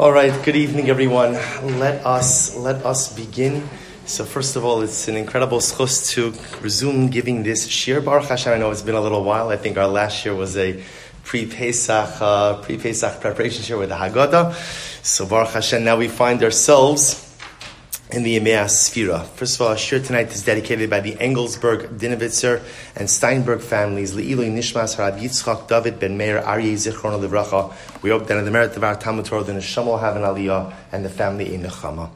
All right, good evening, everyone. Let us let us begin. So, first of all, it's an incredible zechus to resume giving this shiur. Baruch Hashem, I know it's been a little while. I think our last year was a pre-Pesach, uh, pre-Pesach preparation shiur with the Haggadah. So, Baruch Hashem, now we find ourselves in the Yemei Sfira. First of all, our shiur tonight is dedicated by the Engelsberg, Dinovitzer, and Steinberg families. Le'ilui Nishmas Harab Yitzchak David Ben Meir Aryeh Zichron Livracha. We hope that in the merit of our Talmud Torah, the Neshama will have an Aliyah and the family in Nechama.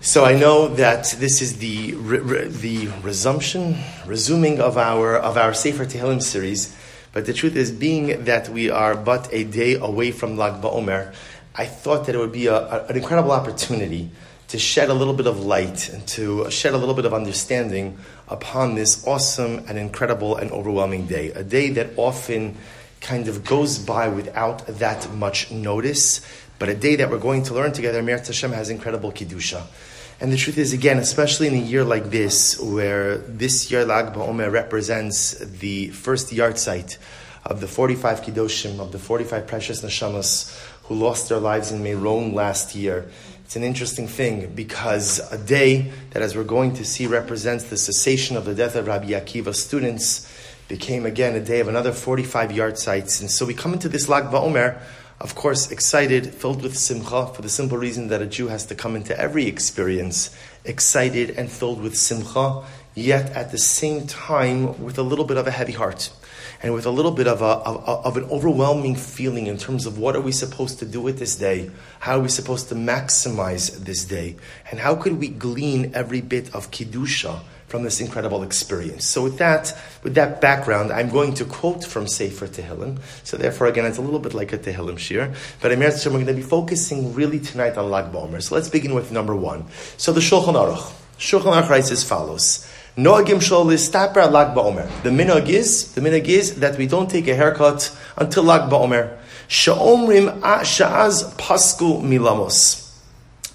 So I know that this is the re- re- the resumption, resuming of our of our Sefer Tehillim series. But the truth is, being that we are but a day away from Lag BaOmer, I thought that it would be a, a, an incredible opportunity to shed a little bit of light and to shed a little bit of understanding upon this awesome and incredible and overwhelming day. A day that often kind of goes by without that much notice, but a day that we're going to learn together, Mir Hashem has incredible Kiddusha. And the truth is, again, especially in a year like this, where this year Lag BaOmer represents the first yahrzeit of the 45 Kedoshim, of the 45 precious Neshamas who lost their lives in Meron last year. It's an interesting thing because a day that, as we're going to see, represents the cessation of the death of Rabbi Akiva's students became again a day of another 45 yahrzeits. And so we come into this Lag BaOmer, of course, excited, filled with simcha, for the simple reason that a Jew has to come into every experience excited and filled with simcha, yet at the same time with a little bit of a heavy heart and with a little bit of, a, of, of, an overwhelming feeling in terms of what are we supposed to do with this day? How are we supposed to maximize this day? And how could we glean every bit of Kiddusha from this incredible experience? So with that, with that background, I'm going to quote from Sefer Tehillim. So therefore, again, it's a little bit like a Tehillim shiur. But I'm we're going to be focusing really tonight on Lag BaOmer. So let's begin with number one. So the Shulchan Aruch. Shulchan Aruch writes as follows. Noagim shol istaper lag ba'omer. The minhag is the minhag is that we don't take a haircut until lag ba'omer. Sha'omrim sha'az pasku milamos.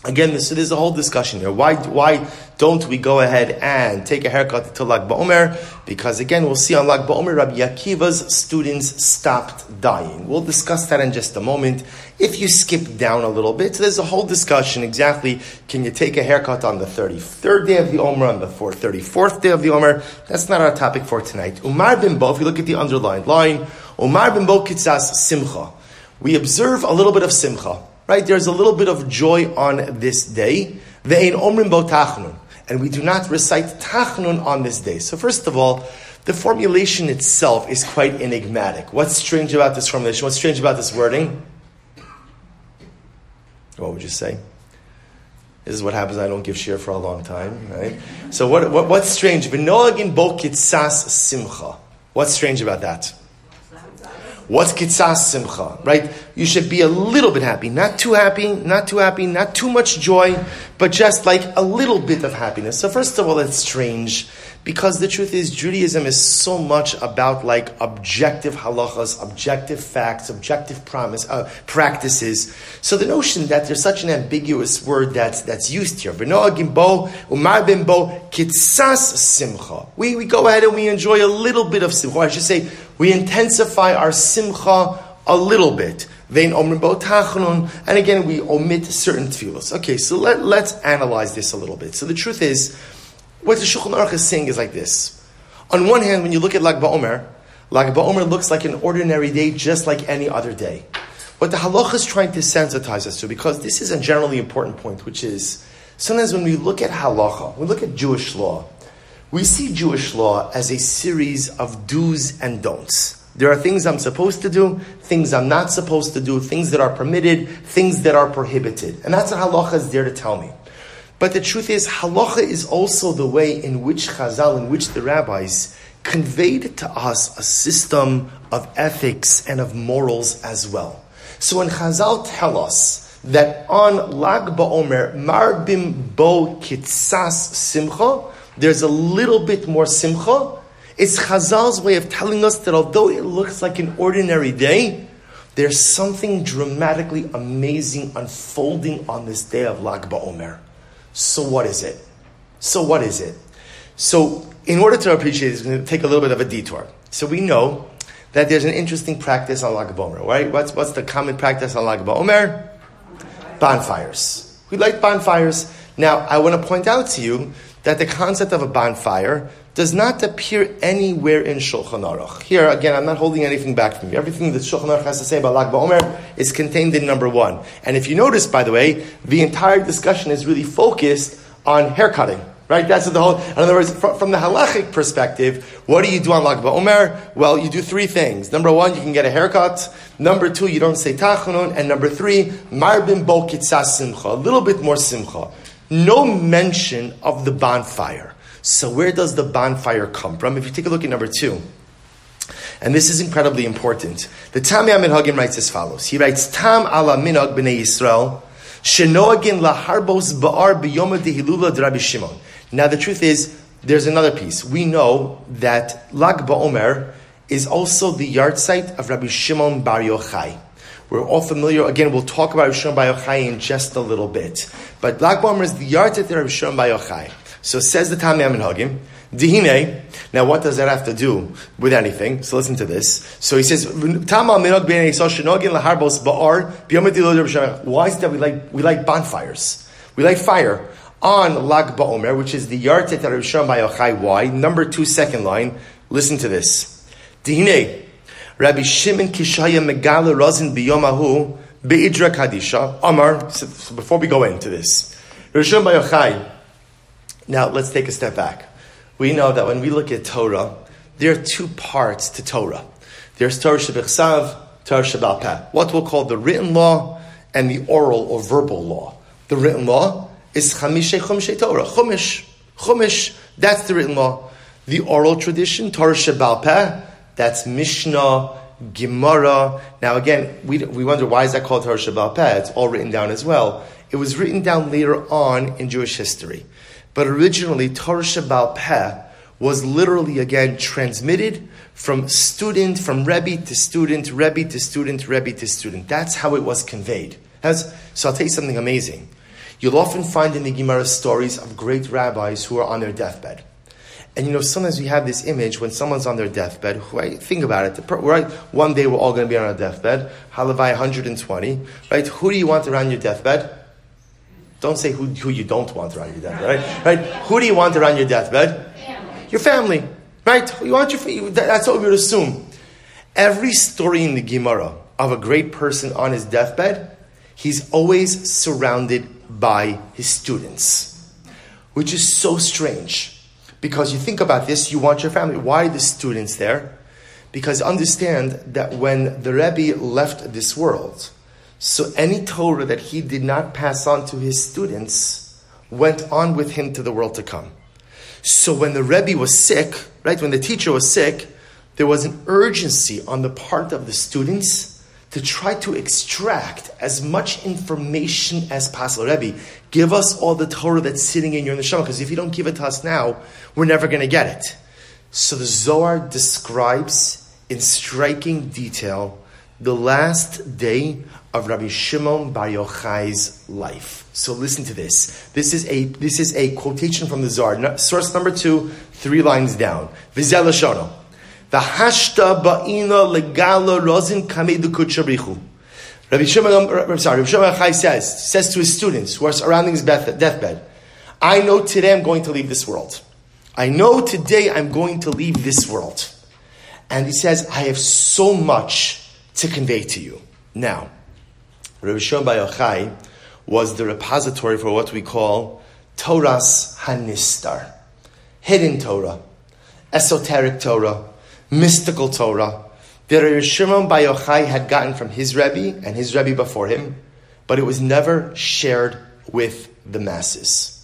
Again, this, there's a whole discussion here. Why, why don't we go ahead and take a haircut until Lag BaOmer? Because again, we'll see on Lag BaOmer, Rabbi Akiva's students stopped dying. We'll discuss that in just a moment. If you skip down a little bit, so there's a whole discussion exactly, can you take a haircut on the 33rd day of the Omer, on the 34th day of the Omer? That's not our topic for tonight. Umar bin Bo, if you look at the underlined line, Umar bin Bo kitzas simcha. We observe a little bit of simcha right? There's a little bit of joy on this day. Omrim bo tachnun. And we do not recite tachnun on this day. So first of all, the formulation itself is quite enigmatic. What's strange about this formulation? What's strange about this wording? What would you say? This is what happens. I don't give shiur for a long time, right? So what, what what's strange? V'noagin bo simcha. What's strange about that? What's kitzas simcha, right? You should be a little bit happy, not too happy, not too happy, not too much joy, but just like a little bit of happiness. So first of all, it's strange because the truth is Judaism is so much about like objective halachas, objective facts, objective promise uh, practices. So the notion that there's such an ambiguous word that's that's used here, simcha. We we go ahead and we enjoy a little bit of simcha. I should say we intensify our simcha a little bit. And again we omit certain tefillos. Okay, so let, let's analyze this a little bit. So the truth is what the Shulchan Aruch is saying is like this. On one hand, when you look at Lag BaOmer, Lag BaOmer looks like an ordinary day, just like any other day. What the halacha is trying to sensitize us to, because this is a generally important point, which is sometimes when we look at halacha, we look at Jewish law, we see Jewish law as a series of do's and don'ts. There are things I'm supposed to do, things I'm not supposed to do, things that are permitted, things that are prohibited. And that's what halacha is there to tell me. But the truth is, halacha is also the way in which Chazal, in which the rabbis conveyed to us a system of ethics and of morals as well. So when Chazal tell us that on Lag BaOmer, Marbim Bo Kitzas Simcha, there's a little bit more Simcha, it's Chazal's way of telling us that although it looks like an ordinary day, there's something dramatically amazing unfolding on this day of Lag BaOmer. So what is it? So what is it? So in order to appreciate this, we're going to take a little bit of a detour. So we know that there's an interesting practice on Lag BaOmer, right? What's, what's the common practice on Lag BaOmer? bonfires. We light bonfires. Now, I want to point out to you that the concept of a bonfire does not appear anywhere in Shulchan Aruch. Here, again, I'm not holding anything back from you. Everything that Shulchan Aruch has to say about Lag BaOmer is contained in number one. And if you notice, by the way, the entire discussion is really focused on haircutting. Right? That's the whole. In other words, from, from the halachic perspective, what do you do on Lag BaOmer? Well, you do three things. Number one, you can get a haircut. Number two, you don't say tachanun. And number three, marbim bo simcha. A little bit more simcha. No mention of the bonfire. So where does the bonfire come from? If you take a look at number two, and this is incredibly important. The Tamei HaMinhagim writes as follows. He writes, Tam ala minhag b'nei Yisrael, shenoagin laharbos ba'ar b'yom dehilula d'Rabbi Shimon. Now the truth is, there's another piece. We know that Lag BaOmer is also the yahrzeit of Rabbi Shimon Bar Yochai. We're all familiar, again, we'll talk about Rabbi Shimon Bar Yochai in just a little bit. But Lag BaOmer is the yahrzeit of Rabbi Shimon Bar Yochai. So says the Tamei HaMinhagim, Dihine. Now, what does that have to do with anything? So listen to this. So he says, Why is it that we like we like bonfires? We like fire on Lag BaOmer, which is the Yahrzeit Rabbi Shimon Yochai. Why? Number two, second line. Listen to this. Dihine. Rabbi Shimon Kishaya Megala Razin Biyomahu Beidra Kadisha Amar. So before we go into this, Rabbi Shimon Yochai now, let's take a step back. We know that when we look at Torah, there are two parts to Torah. There's Torah Shebichsav, Torah Shebal What we'll call the written law and the oral or verbal law. The written law is Chamishe Chumishe Torah. Chumish. Chumish, that's the written law. The oral tradition, Torah Peh, that's Mishnah, Gemara. Now again, we, we wonder why is that called Torah Peh? It's all written down as well. It was written down later on in Jewish history. But originally, Torah Sheba'al Peh was literally again transmitted from student, from Rebbe to student, Rebbe to student, Rebbe to student. That's how it was conveyed. As, so I'll tell you something amazing. You'll often find in the Gemara stories of great rabbis who are on their deathbed. And you know, sometimes we have this image when someone's on their deathbed, who I think about it, right? One day we're all going to be on our deathbed, Halavai 120, right? Who do you want around your deathbed? Don't say who, who you don't want around your deathbed, right? Right? Who do you want around your deathbed? Family. Your family, right? You want your that's what we would assume. Every story in the Gemara of a great person on his deathbed, he's always surrounded by his students, which is so strange. Because you think about this, you want your family. Why are the students there? Because understand that when the Rebbe left this world, so any Torah that he did not pass on to his students went on with him to the world to come. So when the Rebbe was sick, right, when the teacher was sick, there was an urgency on the part of the students to try to extract as much information as possible. Rebbe, give us all the Torah that's sitting in your neshama, because if you don't give it to us now, we're never going to get it. So the Zohar describes in striking detail the last day of Rabbi Shimon Bar Yochai's life. So listen to this. This is a this is a quotation from the Zohar. Source number two, three lines down. Vizel Shono. The hashta ba'ina legala rozin kamei dukut Rabbi Shimon, um, I'm sorry, Rabbi Shimon Yochai says says to his students who are surrounding his deathbed, I know today I'm going to leave this world. I know today I'm going to leave this world. And he says, I have so much to convey to you. Now, Rabbi Shimon Bar Yochai was the repository for what we call Toras HaNistar, hidden Torah, esoteric Torah, mystical Torah, that Rabbi Shimon Bar Yochai had gotten from his Rebbe and his Rebbe before him, but it was never shared with the masses.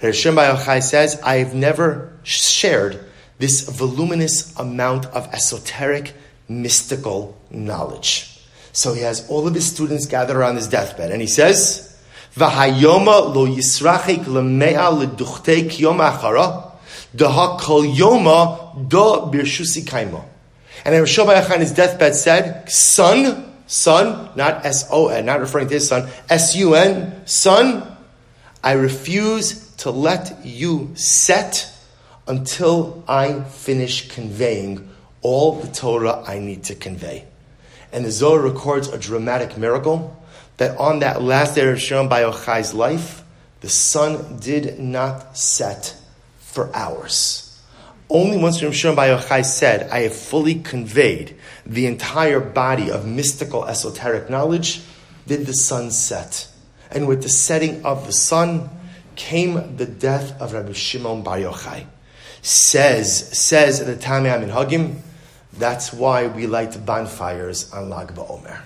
Rabbi Shimon Bar Yochai says, I have never shared this voluminous amount of esoteric, mystical knowledge. So he has all of his students gathered around his deathbed, and he says, "V'hayoma lo yisrachik lemea leduchtei kiyom achara, daha kol yoma do birshusi kaimo." And then Rosh on his deathbed said, "Son, son, not S O N, not referring to his son, S U N, son, I refuse to let you set until I finish conveying all the Torah I need to convey." And the Zohar records a dramatic miracle. that on that last day of Shimon Bar Yochai's life, the sun did not set for hours. Only once Rav Shimon Bar Yochai said, I have fully conveyed the entire body of mystical esoteric knowledge, did the sun set. And with the setting of the sun came the death of Rabbi Shimon Bar Yochai. Says, says the Tamei HaMinhagim, that's why we light bonfires on Lag BaOmer.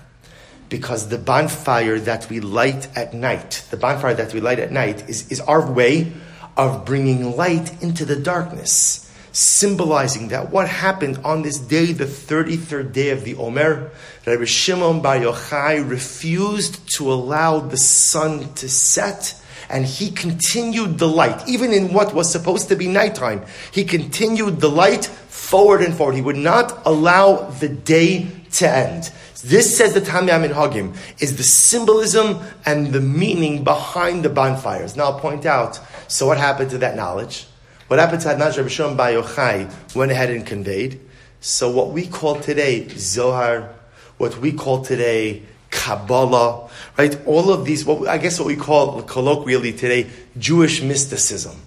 Because the bonfire that we light at night, the bonfire that we light at night is, is our way of bringing light into the darkness symbolizing that what happened on this day, the 33rd day of the Omer, Rabbi Shimon Bar Yochai refused to allow the sun to set, and he continued the light, even in what was supposed to be nighttime. He continued the light forward and forward. He would not allow the day to end. This, says the Tamei HaMinhagim, is the symbolism and the meaning behind the bonfires. Now I'll point out, so what happened to that knowledge? What happened to Adnaj Rabbi Shimon Bar Yochai went ahead and conveyed. So what we call today Zohar, what we call today Kabbalah, right? All of these, what I guess what we call colloquially today Jewish mysticism,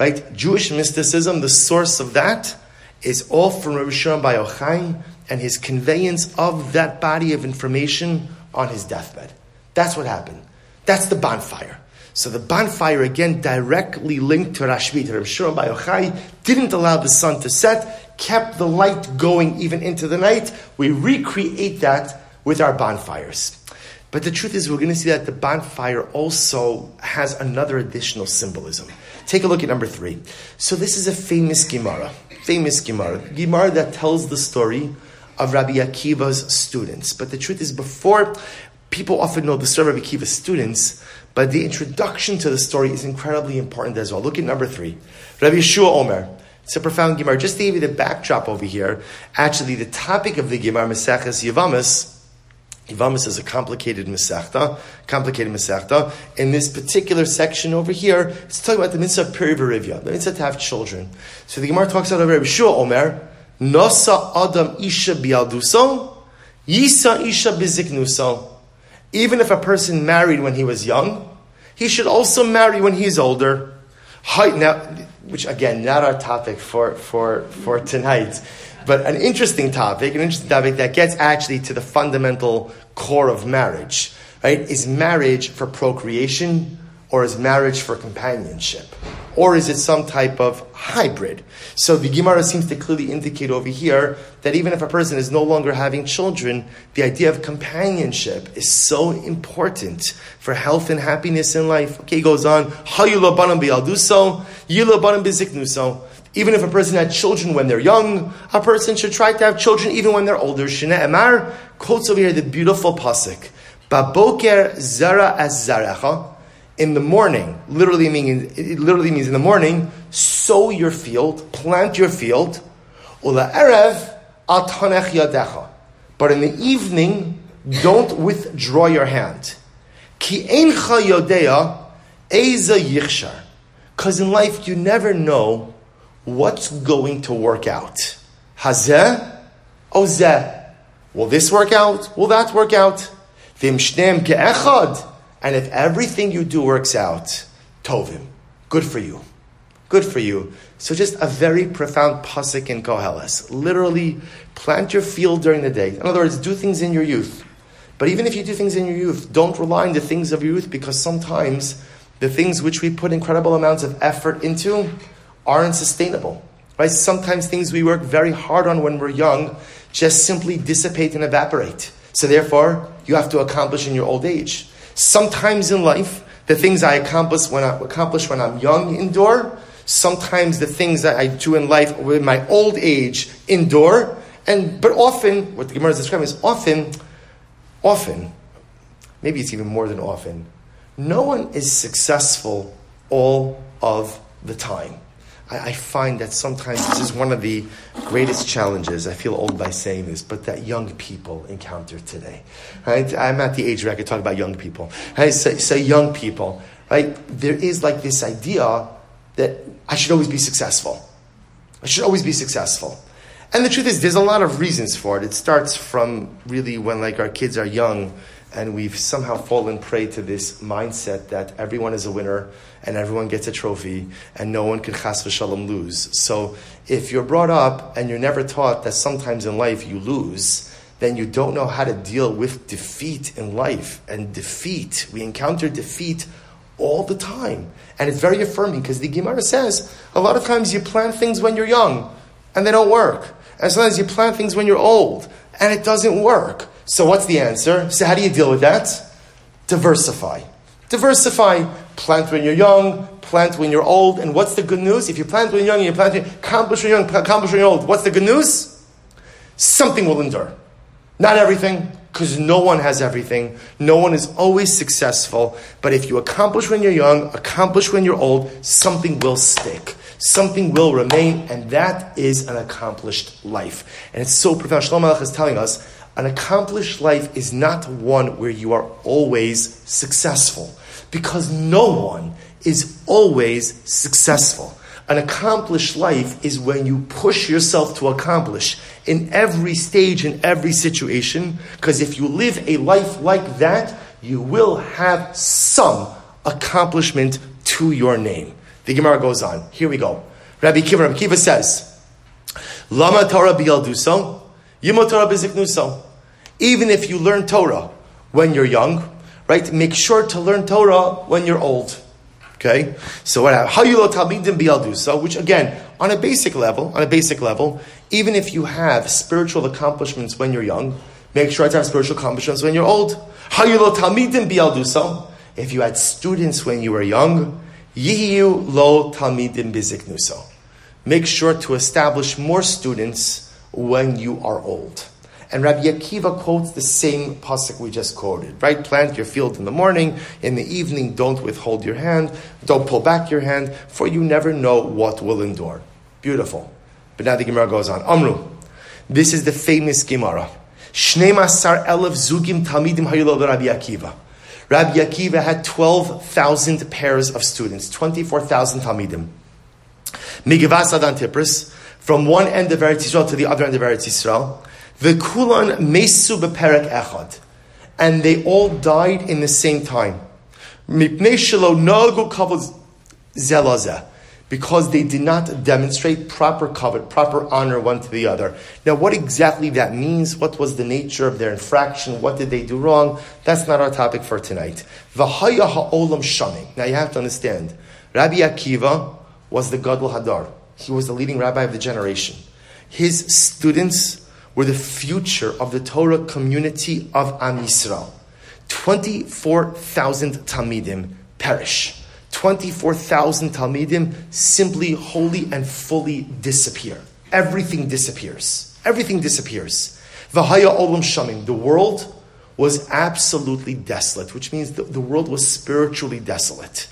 right? Jewish mysticism, the source of that is all from Rabbi Shimon Bar Yochai and his conveyance of that body of information on his deathbed. That's what happened. That's the bonfire. So the bonfire, again, directly linked to Rashbi, to Rav Shimon Bar Yochai, didn't allow the sun to set, kept the light going even into the night. We recreate that with our bonfires. But the truth is, we're going to see that the bonfire also has another additional symbolism. Take a look at number three. So this is a famous Gemara, famous Gemara, Gemara that tells the story of Rabbi Akiva's students. But the truth is, before people often know the story of Rabbi Akiva's students, but the introduction to the story is incredibly important as well. Look at number three. Rabbi Yehoshua Omer. It's a profound Gemara. Just to give you the backdrop over here, actually, the topic of the Gemara, Maseches Yevamos, Yevamos is a complicated Masechta, complicated Masechta. In this particular section over here, it's talking about the mitzvah Piryah V'rivyah, the mitzvah to have children. So the Gemara talks about Rabbi Yehoshua Omer, Nosa Adam Isha Bialduso, Yisa Isha Biziknuso. Even if a person married when he was young, he should also marry when he's older. Now, which again, not our topic for, for, for tonight, but an interesting topic, an interesting topic that gets actually to the fundamental core of marriage, right? Is marriage for procreation or is marriage for companionship? Or is it some type of hybrid? So the Gemara seems to clearly indicate over here that even if a person is no longer having children, the idea of companionship is so important for health and happiness in life. Okay, goes on, even if a person had children when they're young, a person should try to have children even when they're older. Shina Emar quotes over here the beautiful pasuk. Baboker zara as zarecha in the morning, literally meaning it literally means in the morning, sow your field, plant your field, ula erev atanech yadecha. But in the evening, don't withdraw your hand. Ki eincha yodea eza yichshar. Because in life, you never know what's going to work out. Hazeh, ozeh. Will this work out? Will that work out? Vim shneim ke'echad. And if everything you do works out, tovim, good for you. Good for you. So just a very profound pasuk in Koheles. Literally, plant your field during the day. In other words, do things in your youth. But even if you do things in your youth, don't rely on the things of your youth because sometimes the things which we put incredible amounts of effort into aren't sustainable. Right? Sometimes things we work very hard on when we're young just simply dissipate and evaporate. So therefore, you have to accomplish in your old age. Sometimes in life, the things I accomplish when I accomplish when I'm young endure. Sometimes the things that I do in life with my old age endure. And but often, what the Gemara is describing is often, often, maybe it's even more than often. No one is successful all of the time. I, I, find that sometimes this is one of the greatest challenges. I feel old by saying this, but that young people encounter today. Right? I'm at the age where I could talk about young people. Right? So, so young people, right? There is like this idea that I should always be successful. I should always be successful. And the truth is, there's a lot of reasons for it. It starts from really when like our kids are young and we've somehow fallen prey to this mindset that everyone is a winner and everyone gets a trophy and no one can chas v'shalom lose. So if you're brought up and you're never taught that sometimes in life you lose, then you don't know how to deal with defeat in life. And defeat, we encounter defeat all the time. And it's very affirming because the Gemara says a lot of times you plan things when you're young and they don't work. And sometimes you plan things when you're old and it doesn't work. So what's the answer? So how do you deal with that? Diversify. Diversify. Plant when you're young, plant when you're old. And what's the good news? If you plant when you're young and you plant when accomplish when you're young, accomplish when you're old. What's the good news? Something will endure. Not everything, because no one has everything. No one is always successful. But if you accomplish when you're young, accomplish when you're old, something will stick. Something will remain, and that is an accomplished life. And it's so profound. Shlomo Melech is telling us an accomplished life is not one where you are always successful, because no one is always successful. An accomplished life is when you push yourself to accomplish in every stage, in every situation, because if you live a life like that, you will have some accomplishment to your name. The Gemara goes on. Here we go. Rabbi Kiva, Rabbi Kiva says, Lama Torah bialduso, yimo Torah biziknuso. Even if you learn Torah when you're young, right, make sure to learn Torah when you're old. Okay, so what? Hayulo talmidim bialdusa, which again, on a basic level, on a basic level, even if you have spiritual accomplishments when you're young, make sure to have spiritual accomplishments when you're old. Hayulo talmidim bialdusa. If you had students when you were young, yihiu lo talmidim. Make sure to establish more students when you are old. And Rabbi Akiva quotes the same pasuk we just quoted, right? Plant your field in the morning, in the evening, don't withhold your hand, don't pull back your hand, for you never know what will endure. Beautiful. But now the Gemara goes on. Amru, this is the famous Gemara. Shnemasar elef zugim talmidim hayilo Rabbi Akiva. Rabbi Akiva had 12,000 pairs of students, 24,000 talmidim. MiGevas ad Antipras, from one end of Eretz Yisrael to the other end of Eretz Yisrael. V'kulan mesu beperek echad. And they all died in the same time. Because they did not demonstrate proper kavod, proper honor one to the other. Now, what exactly that means, what was the nature of their infraction, what did they do wrong, that's not our topic for tonight. Ha'olam. Now, you have to understand, Rabbi Akiva was the Gadol HaDor. He was the leading rabbi of the generation. His students were the future of the Torah community of Am Yisrael. 24,000 Talmidim perish. 24,000 Talmidim simply wholly and fully disappear. Everything disappears. Everything disappears. Vahaya Olam Shamim. The world was absolutely desolate, which means the, the world was spiritually desolate.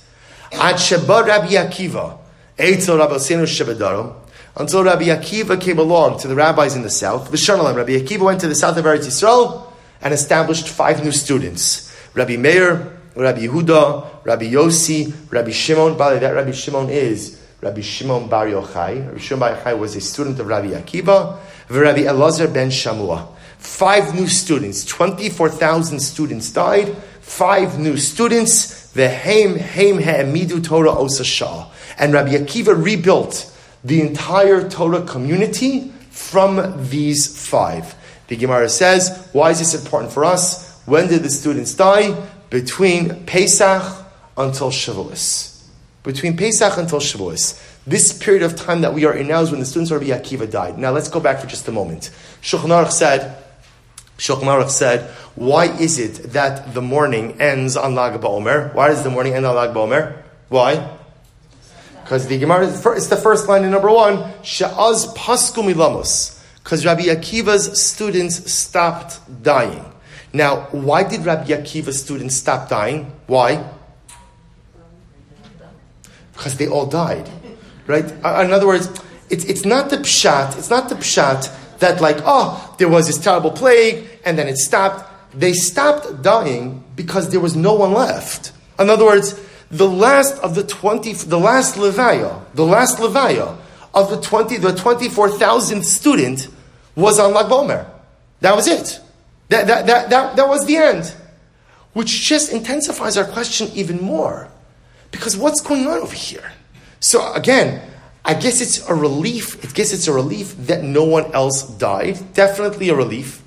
Ad Sheba Rabbi Akiva, Eitzel Rabbi Shebadarim, until Rabbi Akiva came along to the rabbis in the south. V'shanalam, Rabbi Akiva went to the south of Eretz Yisrael and established five new students. Rabbi Meir, Rabbi Yehuda, Rabbi Yossi, Rabbi Shimon. By the way, that Rabbi Shimon is Rabbi Shimon Bar Yochai. Rabbi Shimon Bar Yochai was a student of Rabbi Akiva. Rabbi Elazar ben Shamua. Five new students. 24,000 students died. Five new students. The Haim Haim Ha'emidu Torah Osashah. And Rabbi Akiva rebuilt the entire Torah community from these five. The Gemara says, why is this important for us? When did the students die? Between Pesach until Shavuos. Between Pesach until Shavuos. This period of time that we are in now is when the students of Rabbi Akiva died. Now let's go back for just a moment. Shulchan Aruch said, Shulchan Aruch said, why is it that the mourning ends on Lag BaOmer? Why does the mourning end on Lag BaOmer? Why? Because the Gemara, is it's the first line in number one, Sha'az pasku milamos. Because Rabbi Akiva's students stopped dying. Now, why did Rabbi Akiva's students stop dying? Why? Because they all died. Right? In other words, it's, it's not the pshat, it's not the pshat that like, oh, there was this terrible plague and then it stopped. They stopped dying because there was no one left. In other words, the last of the 20, the last Levaya, the last Levaya of the 20, the 24,000 student was on Lag BaOmer. That was it. That, that, that, that, that was the end. which just intensifies our question even more. Because what's going on over here? So again, I guess it's a relief. I guess it's a relief that no one else died. Definitely a relief.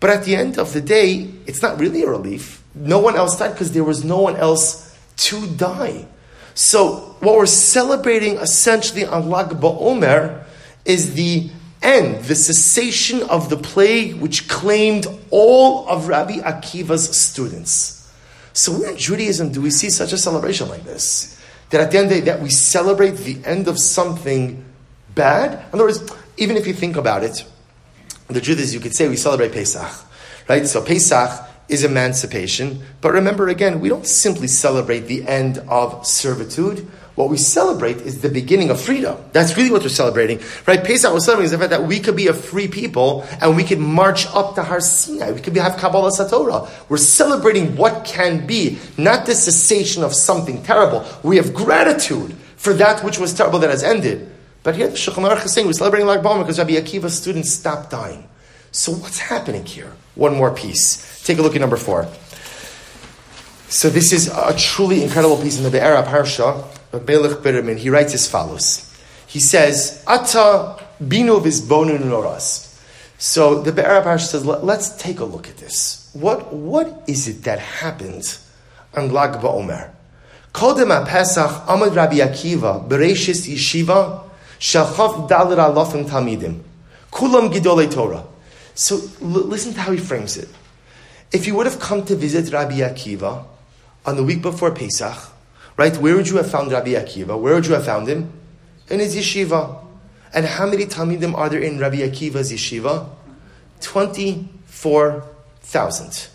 But at the end of the day, it's not really a relief. No one else died because there was no one else to die. So what we're celebrating essentially on Lag BaOmer is the end, the cessation of the plague which claimed all of Rabbi Akiva's students. So where in Judaism do we see such a celebration like this? That at the end the day, that we celebrate the end of something bad? In other words, even if you think about it, the truth is you could say we celebrate Pesach, right? So Pesach is emancipation. But remember again, we don't simply celebrate the end of servitude. What we celebrate is the beginning of freedom. That's really what we're celebrating, right? Pesach was celebrating is the fact that we could be a free people and we could march up to Har Sinai. We could be, have Kabbalas HaTorah. We're celebrating what can be, not the cessation of something terrible. We have gratitude for that which was terrible that has ended. But here the Shulchan Aruch is saying we're celebrating Lag BaOmer because Rabbi Akiva's students stopped dying. So what's happening here? One more piece. Take a look at number four. So this is a truly incredible piece in the Be'er Parsha. Belech Biramin. He writes as follows. He says, Ata binu vizbonu noras. So the Be'er Parsha says, let's take a look at this. What, what is it that happened on Lag BaOmer? Kodem Pesach Amad Rabbi Akiva Bereshis Yeshiva Shalchav Dalit Alofim Talmidim Kulam Gidolei Torah so l- listen to how he frames it. If you would have come to visit Rabbi Akiva on the week before Pesach, right, where would you have found Rabbi Akiva? Where would you have found him? In his yeshiva. And how many Talmidim are there in Rabbi Akiva's yeshiva? 24,000.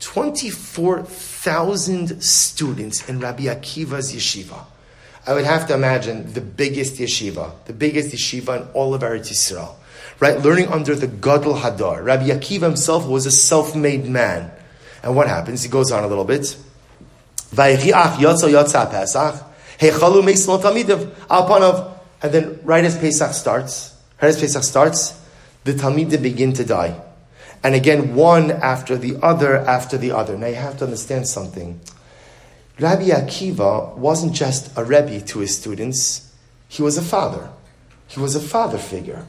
24,000 students in Rabbi Akiva's yeshiva. I would have to imagine the biggest yeshiva, the biggest yeshiva in all of Eretz Yisrael right? Learning under the Gadol HaDor. Rabbi Akiva himself was a self-made man. And what happens? He goes on a little bit. And then right as Pesach starts, right as Pesach starts, the Talmidim begin to die. And again, one after the other after the other. Now you have to understand something. Rabbi Akiva wasn't just a Rebbe to his students, he was a father. He was a father figure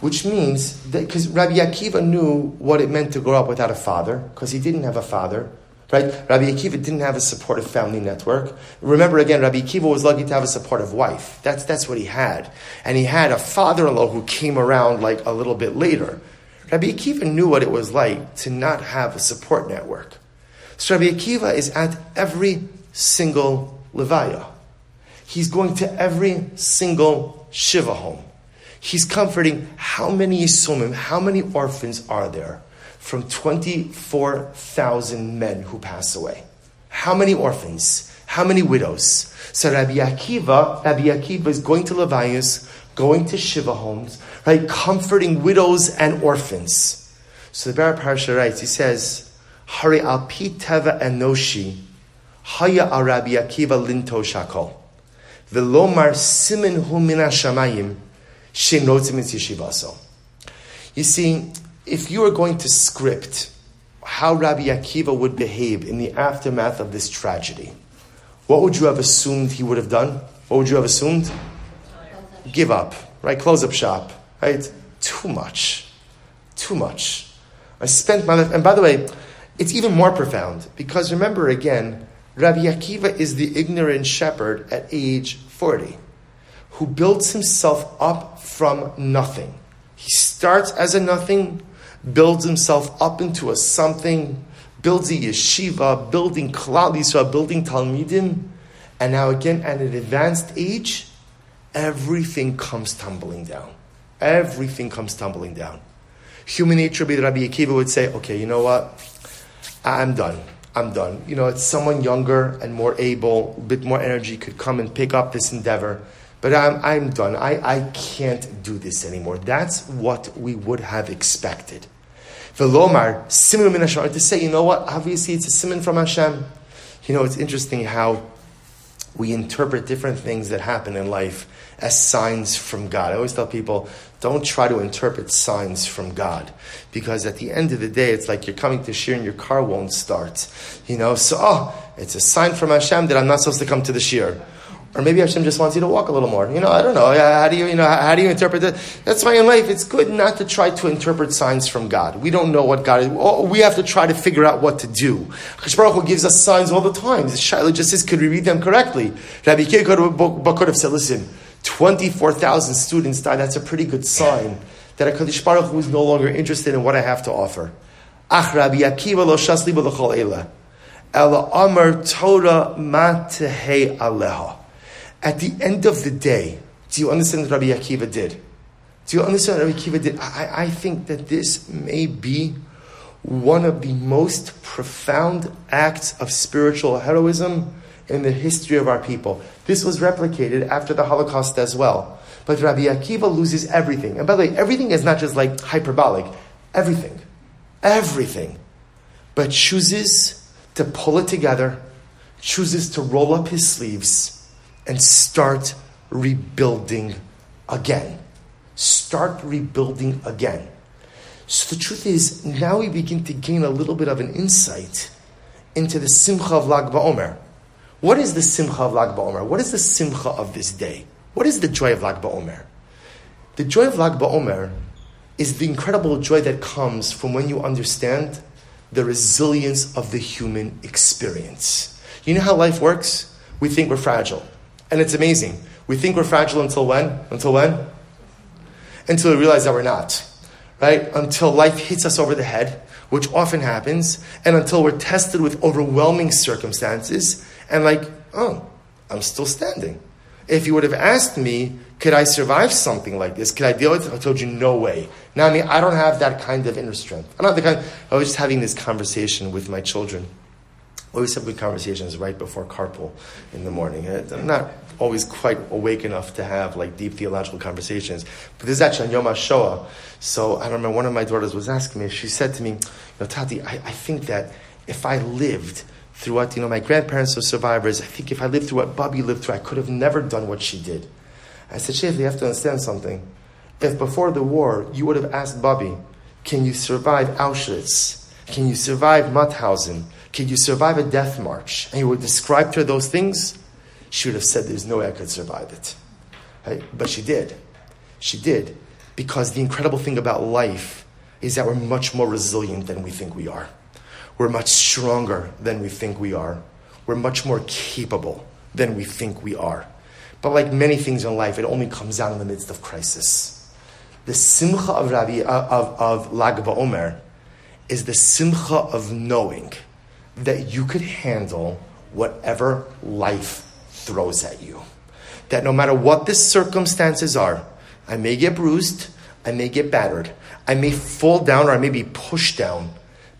which means that because Rabbi Akiva knew what it meant to grow up without a father, because he didn't have a father. Right? Rabbi Akiva didn't have a supportive family network. Remember again, Rabbi Akiva was lucky to have a supportive wife. That's, that's what he had. And he had a father-in-law who came around like a little bit later. Rabbi Akiva knew what it was like to not have a support network. So Rabbi Akiva is at every single levaya. He's going to every single shiva home. He's comforting how many Yesomim, how many orphans are there from 24,000 men who pass away? How many orphans? How many widows? So Rabbi Akiva, Rabbi Akiva is going to Levayas, going to Shiva homes, right, comforting widows and orphans. So the Bar Parsha writes, he says, Hari al pi teva enoshi, haya Rabbi Akiva linto shakol, velomar simin hu min shamayim, you see, if you were going to script how Rabbi Akiva would behave in the aftermath of this tragedy, what would you have assumed he would have done? What would you have assumed? Give up, right? Close up shop, right? Too much. Too much. I spent my life, and by the way, it's even more profound because remember again, Rabbi Akiva is the ignorant shepherd at age 40 who builds himself up from nothing. He starts as a nothing, builds himself up into a something, builds a yeshiva, building Klal Yisrael, building Talmidim, and now again at an advanced age, everything comes tumbling down. Everything comes tumbling down. Human nature, Rabbi Akiva would say, okay, you know what? I'm done. I'm done. You know, it's someone younger and more able, a bit more energy could come and pick up this endeavor. But I'm, I'm done. I, I can't do this anymore. That's what we would have expected. Velomar, simon min Hashem, to say, you know what, obviously it's a simon from Hashem. You know, it's interesting how we interpret different things that happen in life as signs from God. I always tell people, don't try to interpret signs from God. Because at the end of the day, it's like you're coming to shiur and your car won't start. You know, so, oh, it's a sign from Hashem that I'm not supposed to come to the shiur. Or maybe Hashem just wants you to walk a little more. You know, I don't know. How do you, you know, how do you interpret that? That's why in life it's good not to try to interpret signs from God. We don't know what God is. We have to try to figure out what to do. Hakadosh Baruch Hu gives us signs all the time. Shaila just says, could we read them correctly? Rabbi Kiya could have said, listen, 24,000 students died. That's a pretty good sign that HaKadosh Baruch Hu is no longer interested in what I have to offer. Ach Rabbi Akiva lo shasli b'lechol eila. Ela amar Torah matehei aleha. At the end of the day, do you understand what Rabbi Akiva did? Do you understand what Rabbi Akiva did? I, I think that this may be one of the most profound acts of spiritual heroism in the history of our people. This was replicated after the Holocaust as well. But Rabbi Akiva loses everything. And by the way, everything is not just like hyperbolic, everything. Everything. But chooses to pull it together, chooses to roll up his sleeves and start rebuilding again. Start rebuilding again. So the truth is, now we begin to gain a little bit of an insight into the Simcha of Lag BaOmer. What is the Simcha of Lag BaOmer? What is the Simcha of this day? What is the joy of Lag BaOmer? The joy of Lag BaOmer is the incredible joy that comes from when you understand the resilience of the human experience. You know how life works? We think we're fragile. And it's amazing. We think we're fragile until when? Until when? Until we realize that we're not. Right? Until life hits us over the head, which often happens, and until we're tested with overwhelming circumstances, and like, oh, I'm still standing. If you would have asked me, could I survive something like this? Could I deal with it? I told you, no way. Now, I mean, I don't have that kind of inner strength. I don't have the kind. I was just having this conversation with my children always have good conversations right before carpool in the morning. I'm not always quite awake enough to have like deep theological conversations. But this is actually on Yom HaShoah. So I remember one of my daughters was asking me, she said to me, you know, Tati, I, I think that if I lived through what, you know, my grandparents are survivors, I think if I lived through what Bobby lived through, I could have never done what she did. I said, Shef, you have to understand something. If before the war you would have asked Bobby, can you survive Auschwitz? Can you survive Mauthausen? Can you survive a death march? And you would describe to her those things, she would have said, There's no way I could survive it. Right? But she did. She did. Because the incredible thing about life is that we're much more resilient than we think we are. We're much stronger than we think we are. We're much more capable than we think we are. But like many things in life, it only comes out in the midst of crisis. The simcha of Rabbi uh, of, of Lag BaOmer is the simcha of knowing that you could handle whatever life throws at you. That no matter what the circumstances are, I may get bruised, I may get battered, I may fall down or I may be pushed down,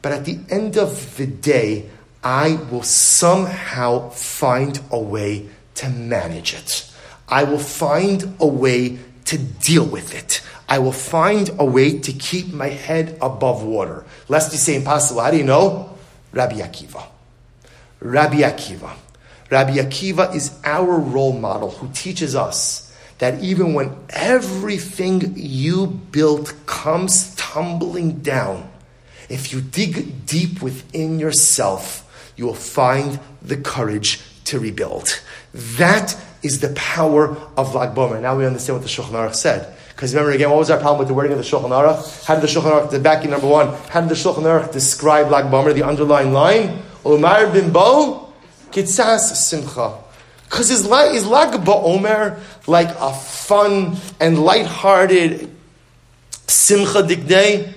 but at the end of the day, I will somehow find a way to manage it. I will find a way to deal with it. I will find a way to keep my head above water. Lest you say impossible. How do you know? Rabbi Akiva. Rabbi Akiva. Rabbi Akiva is our role model who teaches us that even when everything you built comes tumbling down, if you dig deep within yourself, you will find the courage to rebuild. That is the power of Lag BaOmer. Now we understand what the Shulchan Aruch said. Because remember again, what was our problem with the wording of the Shulchan Aruch? How did the Shulchan Aruch, the backing number one, how did the Shulchan Aruch describe Lag BaOmer, the underlying line? Umar bin Bo, Kitzas Simcha. Because is, is Lag BaOmer like a fun and light-hearted Simcha day?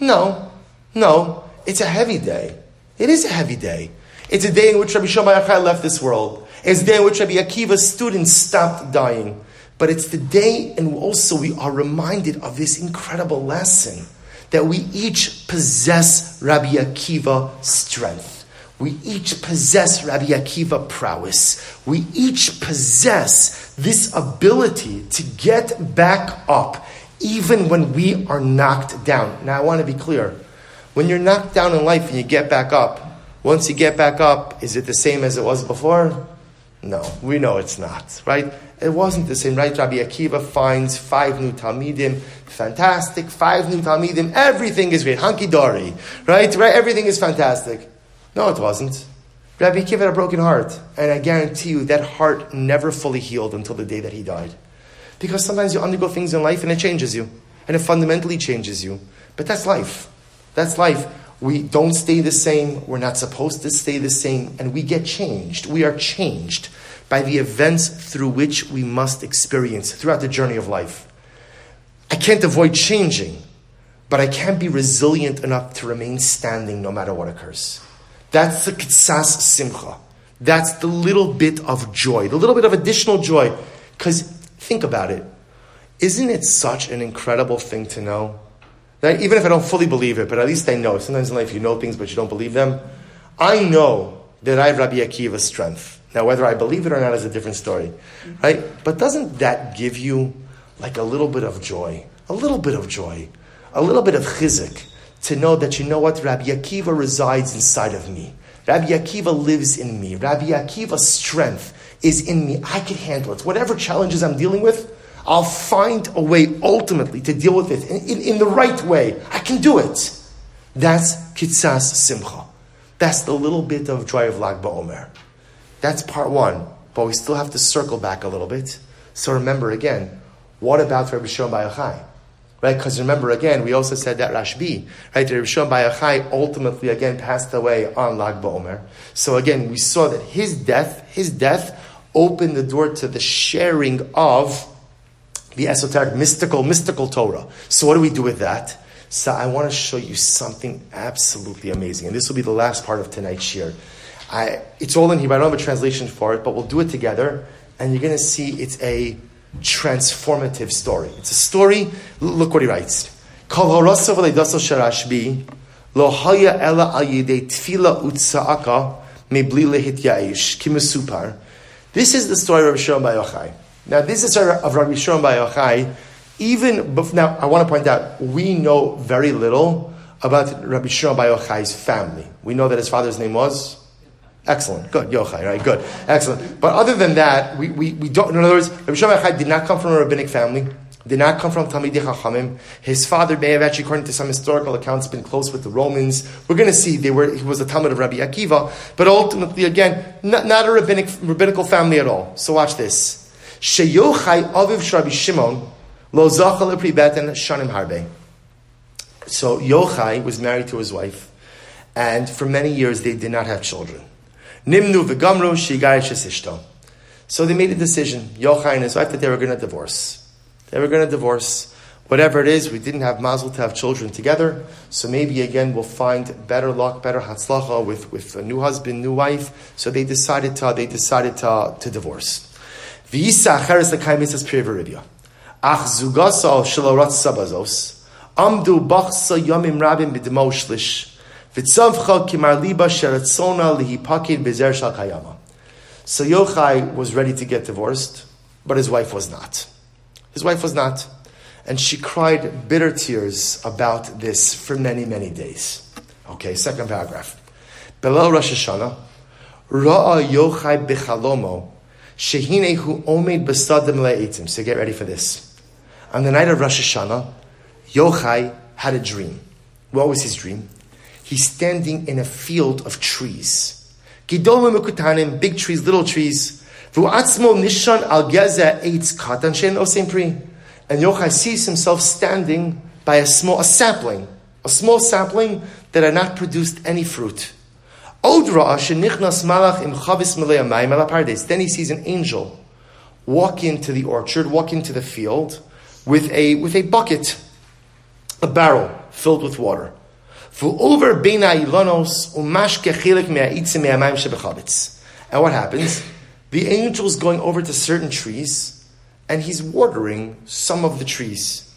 No, no. It's a heavy day. It is a heavy day. It's a day in which Rabbi Shimon Yochai left this world. The day in which Rabbi Akiva's students stopped dying. But it's the day, and also we are reminded of this incredible lesson that we each possess Rabbi Akiva strength. We each possess Rabbi Akiva prowess. We each possess this ability to get back up even when we are knocked down. Now, I want to be clear. When you're knocked down in life and you get back up, once you get back up, is it the same as it was before? No, we know it's not, right? It wasn't the same, right? Rabbi Akiva finds five new Talmidim, fantastic, five new Talmidim, everything is great, hunky-dory, right? right? Everything is fantastic. No, it wasn't. Rabbi Akiva had a broken heart, and I guarantee you that heart never fully healed until the day that he died. Because sometimes you undergo things in life and it changes you, and it fundamentally changes you. But that's life. That's life. We don't stay the same. We're not supposed to stay the same. And we get changed. We are changed by the events through which we must experience throughout the journey of life. I can't avoid changing, but I can't be resilient enough to remain standing no matter what occurs. That's the kitsas simcha. That's the little bit of joy, the little bit of additional joy. Because think about it. Isn't it such an incredible thing to know that even if I don't fully believe it, but at least I know. Sometimes in life you know things but you don't believe them. I know that I have Rabbi Akiva's strength. Now, whether I believe it or not is a different story, mm-hmm. right? But doesn't that give you like a little bit of joy, a little bit of joy, a little bit of chizik to know that you know what Rabbi Akiva resides inside of me. Rabbi Akiva lives in me. Rabbi Akiva's strength is in me. I can handle it. Whatever challenges I'm dealing with, I'll find a way ultimately to deal with it in, in, in the right way. I can do it. That's Kitsas Simcha. That's the little bit of joy of Lag BaOmer. That's part one, but we still have to circle back a little bit. So remember again, what about Rabbi Shimon Bar Yochai? Right? Because remember again, we also said that Rashbi, right? Rabbi Shimon Bar Yochai ultimately again passed away on Lag BaOmer. So again, we saw that his death, his death opened the door to the sharing of the esoteric, mystical, mystical Torah. So what do we do with that? So I want to show you something absolutely amazing. And this will be the last part of tonight's shiur. I, it's all in Hebrew. I don't have a translation for it, but we'll do it together. And you're going to see it's a transformative story. It's a story. Look what he writes. lo haya ela al tfila utsaaka mebli kimusupar. This is the story of Shimon Bar Yochai. Now, this is of Rabbi Shimon Bar Yochai. Even now, I want to point out we know very little about Rabbi Shimon Bar Yochai's family. We know that his father's name was excellent, good Yochai, right? Good, excellent. But other than that, we, we, we don't. In other words, Rabbi Shimon Bar Yochai did not come from a rabbinic family. Did not come from Talmidei Chachamim. His father may have actually, according to some historical accounts, been close with the Romans. We're going to see they were. He was a Talmid of Rabbi Akiva, but ultimately, again, not, not a rabbinic rabbinical family at all. So watch this. Sheyochai aviv Shrabi Shimon lo zachal shanim harbe. So Yochai was married to his wife, and for many years they did not have children. Nimnu So they made a decision, Yochai and his wife, that they were going to divorce. They were going to divorce. Whatever it is, we didn't have mazel to have children together, so maybe again we'll find better luck, better hatzlacha with, with a new husband, new wife. So they decided to they decided to, to divorce. Sabazos. Amdu. So Yochai was ready to get divorced, but his wife was not. His wife was not. And she cried bitter tears about this for many, many days. Okay, second paragraph. Below Rosh Hashanah, Ra'a Yochai b'chalomo Shehinehu omed besadim le'etim. So get ready for this. On the night of Rosh Hashanah, Yochai had a dream. What was his dream? He's standing in a field of trees. Gidolim mekutanim, big trees, little trees. V'u'atzmo nishan al geza eitz katan shen osem And Yochai sees himself standing by a small, a sapling, a small sapling that had not produced any fruit. Then he sees an angel walk into the orchard, walk into the field with a, with a bucket, a barrel filled with water. And what happens? The angel is going over to certain trees and he's watering some of the trees.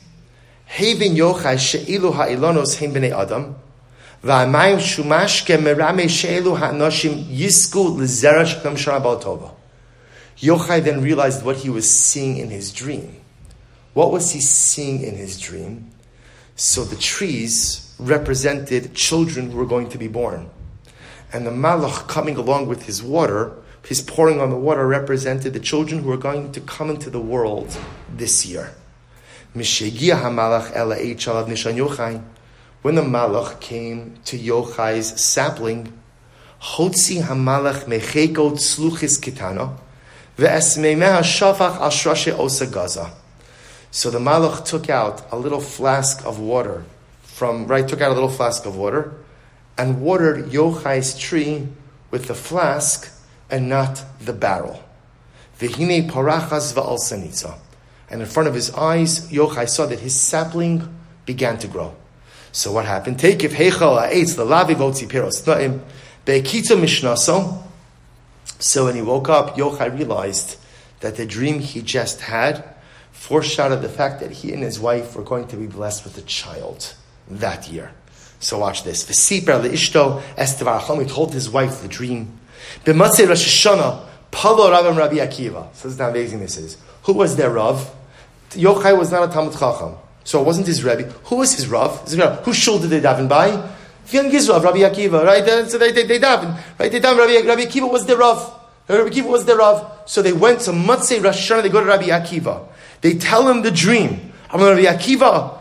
והמים שומש כמרמי שאלו האנשים יזכו לזרע שכם שנה טובה. Yochai then realized what he was seeing in his dream. What was he seeing in his dream? So the trees represented children who were going to be born. And the malach coming along with his water his pouring on the water represented the children who are going to come into the world this year. When the malach came to Yochai's sapling, Hotzi hamalach mechekot sluchis kitana, ve'esmeimeha shafach ashrashe osa gaza. So the malach took out a little flask of water from, right, took out a little flask of water and watered Yochai's tree with the flask and not the barrel. Vihine parachas va'al And in front of his eyes, Yochai saw that his sapling began to grow. So what happened? Take if heichal ha'etz the lavi votzi piros na'im be'ekitza mishnaso. So when he woke up, Yochai realized that the dream he just had foreshadowed the fact that he and his wife were going to be blessed with a child that year. So watch this. V'siper le'ishto estevar He told his wife the dream. B'matzei Rosh Hashanah, Palo Rabbi Akiva. So this is how amazing this is. Who was their Rav? Yochai was not a Talmid Chacham. So it wasn't his Rebbe. Who was his Rav? Whose shul did they daven by? Young Gizrav, Rabbi Akiva, right? So they, they, they daven, right? They daven, Rabbi, Rabbi Akiva was the Rav. Rabbi Akiva was their Rav. So they went to Matzei Rosh Hashanah, they go to Rabbi Akiva. They tell him the dream. I'm Rabbi Akiva.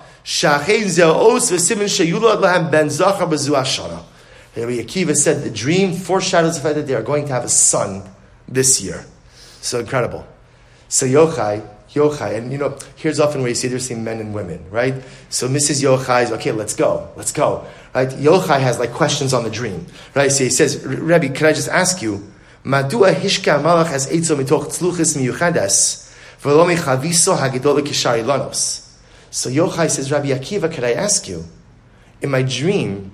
Rabbi Akiva said the dream foreshadows the fact that they are going to have a son this year. So incredible. So Yochai, Yochai, and you know, here's often where you see there's men and women, right? So Mrs. Yochai is, okay, let's go, let's go. Right? Yochai has like questions on the dream, right? So he says, Rabbi, can I just ask you, Madua hishka malach as eitzo mitoch tzluchis miyuchadas, v'lo chaviso hagidol kishari lanos. So Yochai says, Rabbi Akiva, could I ask you, in my dream,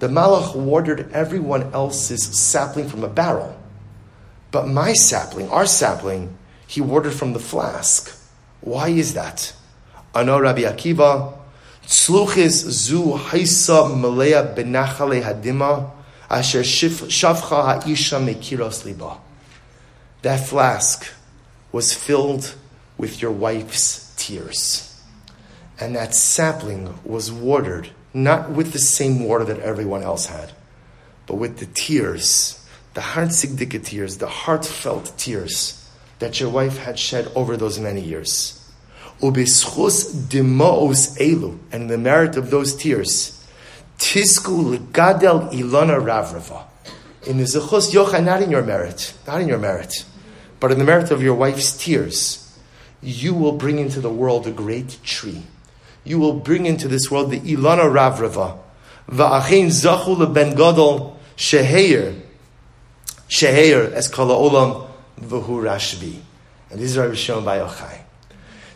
the Malach watered everyone else's sapling from a barrel. But my sapling, our sapling, he watered from the flask. Why is that? Ano Rabbi Akiva, Tzluchis zu haisa malea benachale hadima, asher shavcha ha'isha mekiros liba. That flask was filled with your wife's tears. And that sapling was watered not with the same water that everyone else had, but with the tears, the heartsigdika tears, the heartfelt tears that your wife had shed over those many years. Ubischus dimos elu, and the merit of those tears, tisku gadel ilana ravrava. In the zechus yochai, not in your merit, not in your merit, but in the merit of your wife's tears, you will bring into the world a great tree you will bring into this world the Ilana Ravrava. Va'achein zachu gadol sheheir. Sheheir es kala olam v'hu rashbi. And these are Rishon by Yochai.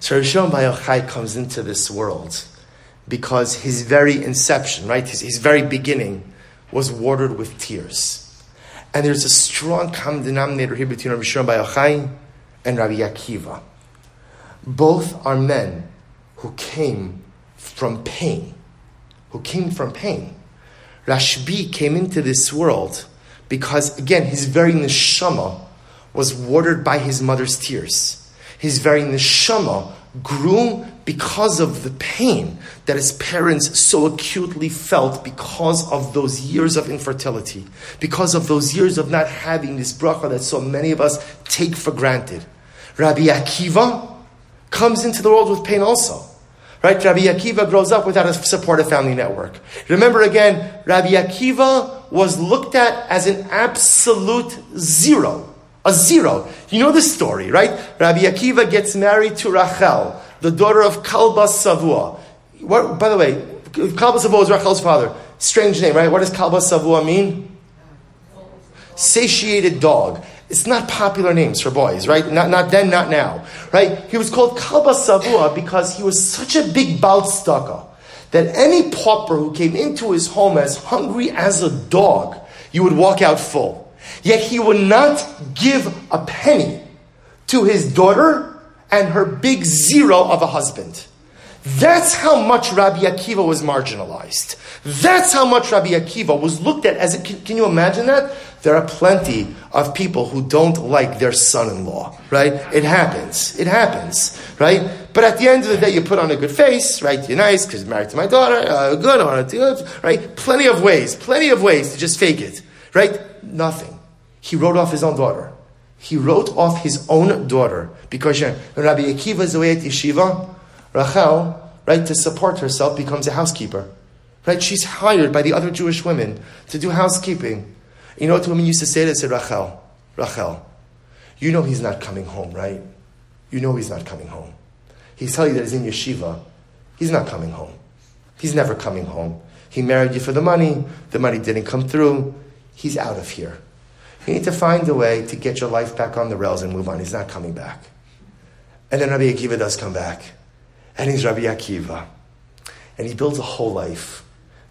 So Rishon by Yochai comes into this world because his very inception, right, his, his very beginning was watered with tears. And there's a strong common denominator here between Rabbi Bar Yochai and Rabbi Akiva. Both are men who came from pain. Who came from pain. Rashbi came into this world because, again, his very neshama was watered by his mother's tears. His very neshama grew because of the pain that his parents so acutely felt because of those years of infertility, because of those years of not having this bracha that so many of us take for granted. Rabbi Akiva comes into the world with pain also. Right? Rabbi Akiva grows up without a supportive family network. Remember again, Rabbi Akiva was looked at as an absolute zero. A zero. You know the story, right? Rabbi Akiva gets married to Rachel, the daughter of Kalba Savua. What, by the way, Kalba Savua is Rachel's father. Strange name, right? What does Kalba Savua mean? Satiated dog. It's not popular names for boys, right? Not, not then, not now, right? He was called Kalba Savua because he was such a big baal tzedakah that any pauper who came into his home as hungry as a dog, you would walk out full. Yet he would not give a penny to his daughter and her big zero of a husband. That's how much Rabbi Akiva was marginalized. That's how much Rabbi Akiva was looked at as a, can, can you imagine that? There are plenty of people who don't like their son-in-law, right? It happens. It happens, right? But at the end of the day, you put on a good face, right? You're nice because you're married to my daughter. Uh, good, right? Plenty of ways, plenty of ways to just fake it, right? Nothing. He wrote off his own daughter. He wrote off his own daughter because Rabbi Akiva is away at yeshiva, Rachel, right, to support herself, becomes a housekeeper. Right? She's hired by the other Jewish women to do housekeeping. You know what the women used to say? They said, Rachel, Rachel, you know he's not coming home, right? You know he's not coming home. He's telling you that he's in yeshiva. He's not coming home. He's never coming home. He married you for the money. The money didn't come through. He's out of here. You need to find a way to get your life back on the rails and move on. He's not coming back. And then Rabbi Akiva does come back. And he's Rabbi Akiva. And he builds a whole life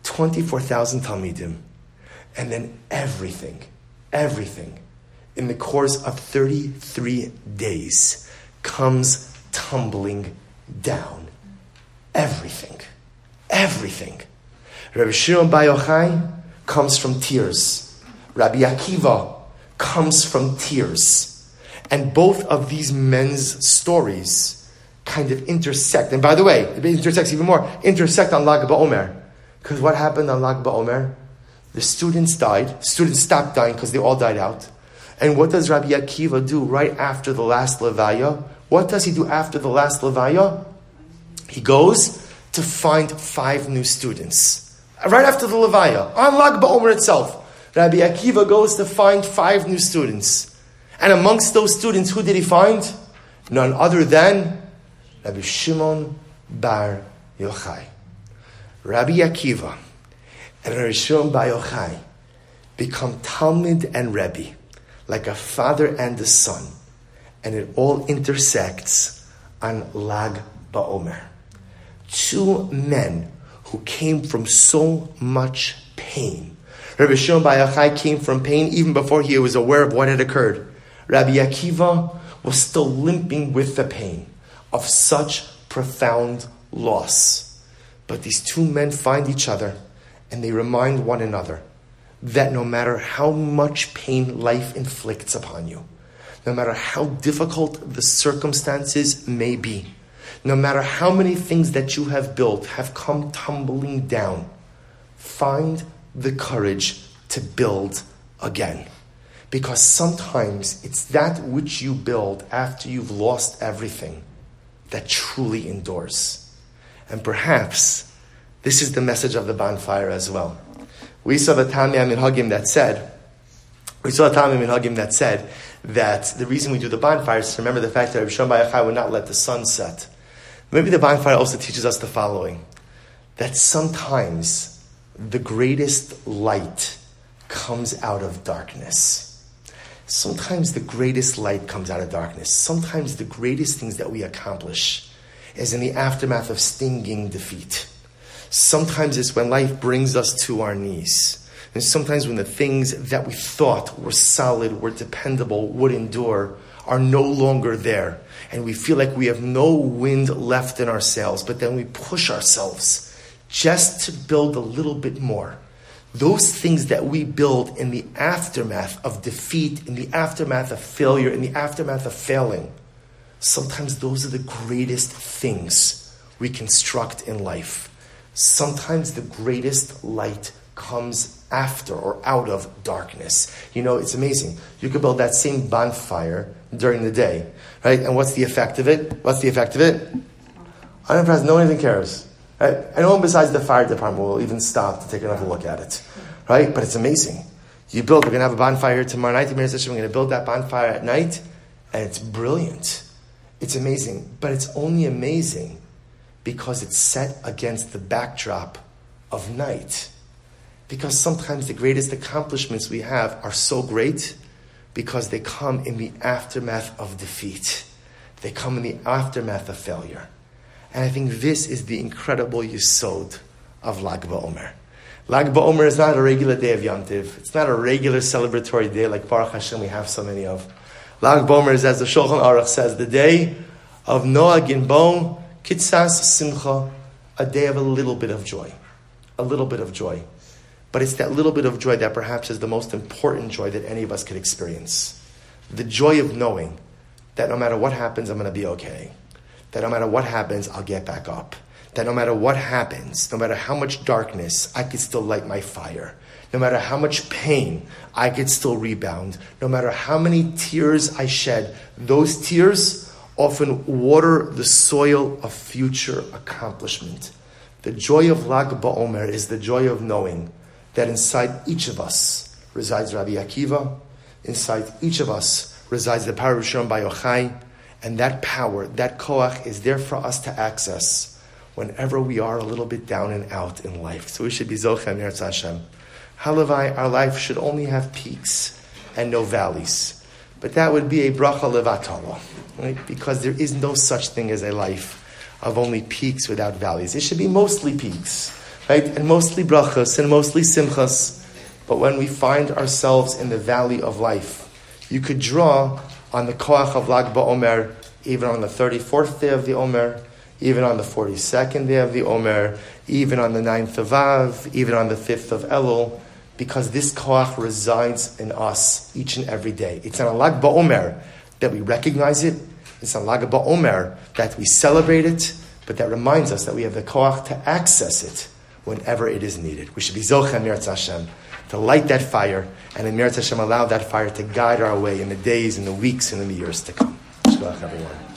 24,000 Talmidim. And then everything, everything in the course of 33 days comes tumbling down. Everything. Everything. Rabbi Shimon Bar comes from tears. Rabbi Akiva comes from tears. And both of these men's stories kind of intersect. And by the way, it intersects even more, intersect on Lag BaOmer. Because what happened on Lag BaOmer? The students died. Students stopped dying because they all died out. And what does Rabbi Akiva do right after the last Levaya? What does he do after the last Levaya? He goes to find five new students. Right after the Levaya, on Lag BaOmer itself, Rabbi Akiva goes to find five new students. And amongst those students, who did he find? None other than Rabbi Shimon Bar Yochai. Rabbi Akiva and Rabbi Shimon Bar Yochai become Talmid and Rebbe like a father and a son, and it all intersects on Lag BaOmer. Two men who came from so much pain. Rabbi Shimon Bar Yochai came from pain even before he was aware of what had occurred. Rabbi Akiva was still limping with the pain of such profound loss. But these two men find each other and they remind one another that no matter how much pain life inflicts upon you, no matter how difficult the circumstances may be, no matter how many things that you have built have come tumbling down, find the courage to build again. Because sometimes it's that which you build after you've lost everything that truly endures. And perhaps this is the message of the bonfire as well. We saw the Tamei HaMinhagim that said, we saw the Tamei HaMinhagim that said that the reason we do the bonfire is to remember the fact that Rabbi Shimon Bar would not let the sun set. Maybe the bonfire also teaches us the following that sometimes the greatest light comes out of darkness. Sometimes the greatest light comes out of darkness. Sometimes the greatest things that we accomplish is in the aftermath of stinging defeat. Sometimes it's when life brings us to our knees. And sometimes when the things that we thought were solid, were dependable, would endure, are no longer there. And we feel like we have no wind left in our sails, but then we push ourselves just to build a little bit more. Those things that we build in the aftermath of defeat, in the aftermath of failure, in the aftermath of failing, sometimes those are the greatest things we construct in life sometimes the greatest light comes after or out of darkness. You know, it's amazing. You could build that same bonfire during the day, right? And what's the effect of it? What's the effect of it? I don't Unimpressed, no one even cares. Right? And no one besides the fire department will even stop to take another look at it. Right? But it's amazing. You build, we're going to have a bonfire tomorrow night. The we're going to build that bonfire at night, and it's brilliant. It's amazing. But it's only amazing because it's set against the backdrop of night. Because sometimes the greatest accomplishments we have are so great because they come in the aftermath of defeat. They come in the aftermath of failure. And I think this is the incredible yisod of Lag BaOmer. Lag BaOmer is not a regular day of Yantiv. It's not a regular celebratory day like Baruch Hashem we have so many of. Lag BaOmer is, as the Shulchan Aruch says, the day of Noah Ginbon Kitsas Simcha, a day of a little bit of joy. A little bit of joy. But it's that little bit of joy that perhaps is the most important joy that any of us could experience. The joy of knowing that no matter what happens, I'm going to be okay. That no matter what happens, I'll get back up. That no matter what happens, no matter how much darkness, I can still light my fire. no matter how much pain, I could still rebound. No matter how many tears I shed, those tears often water the soil of future accomplishment. The joy of Lag BaOmer is the joy of knowing that inside each of us resides Rabbi Akiva, inside each of us resides the power of Shimon Bar Yochai, and that power, that koach, is there for us to access whenever we are a little bit down and out in life. So we should be Zochem Yertz Hashem. Halavai, our life should only have peaks and no valleys. But that would be a bracha levatala, right? Because there is no such thing as a life of only peaks without valleys. It should be mostly peaks, right? And mostly brachas and mostly simchas. But when we find ourselves in the valley of life, you could draw on the koach of Lag BaOmer even on the 34th day of the Omer, even on the 42nd day of the Omer, even on the 9th of Av, even on the 5th of Elul, because this koach resides in us each and every day. It's an Lag BaOmer that we recognize it. It's an Lag BaOmer that we celebrate it, but that reminds us that we have the koach to access it whenever it is needed. We should be Meretz Hashem to light that fire, and in Meretz Hashem allow that fire to guide our way in the days, in the weeks, and in the years to come. everyone.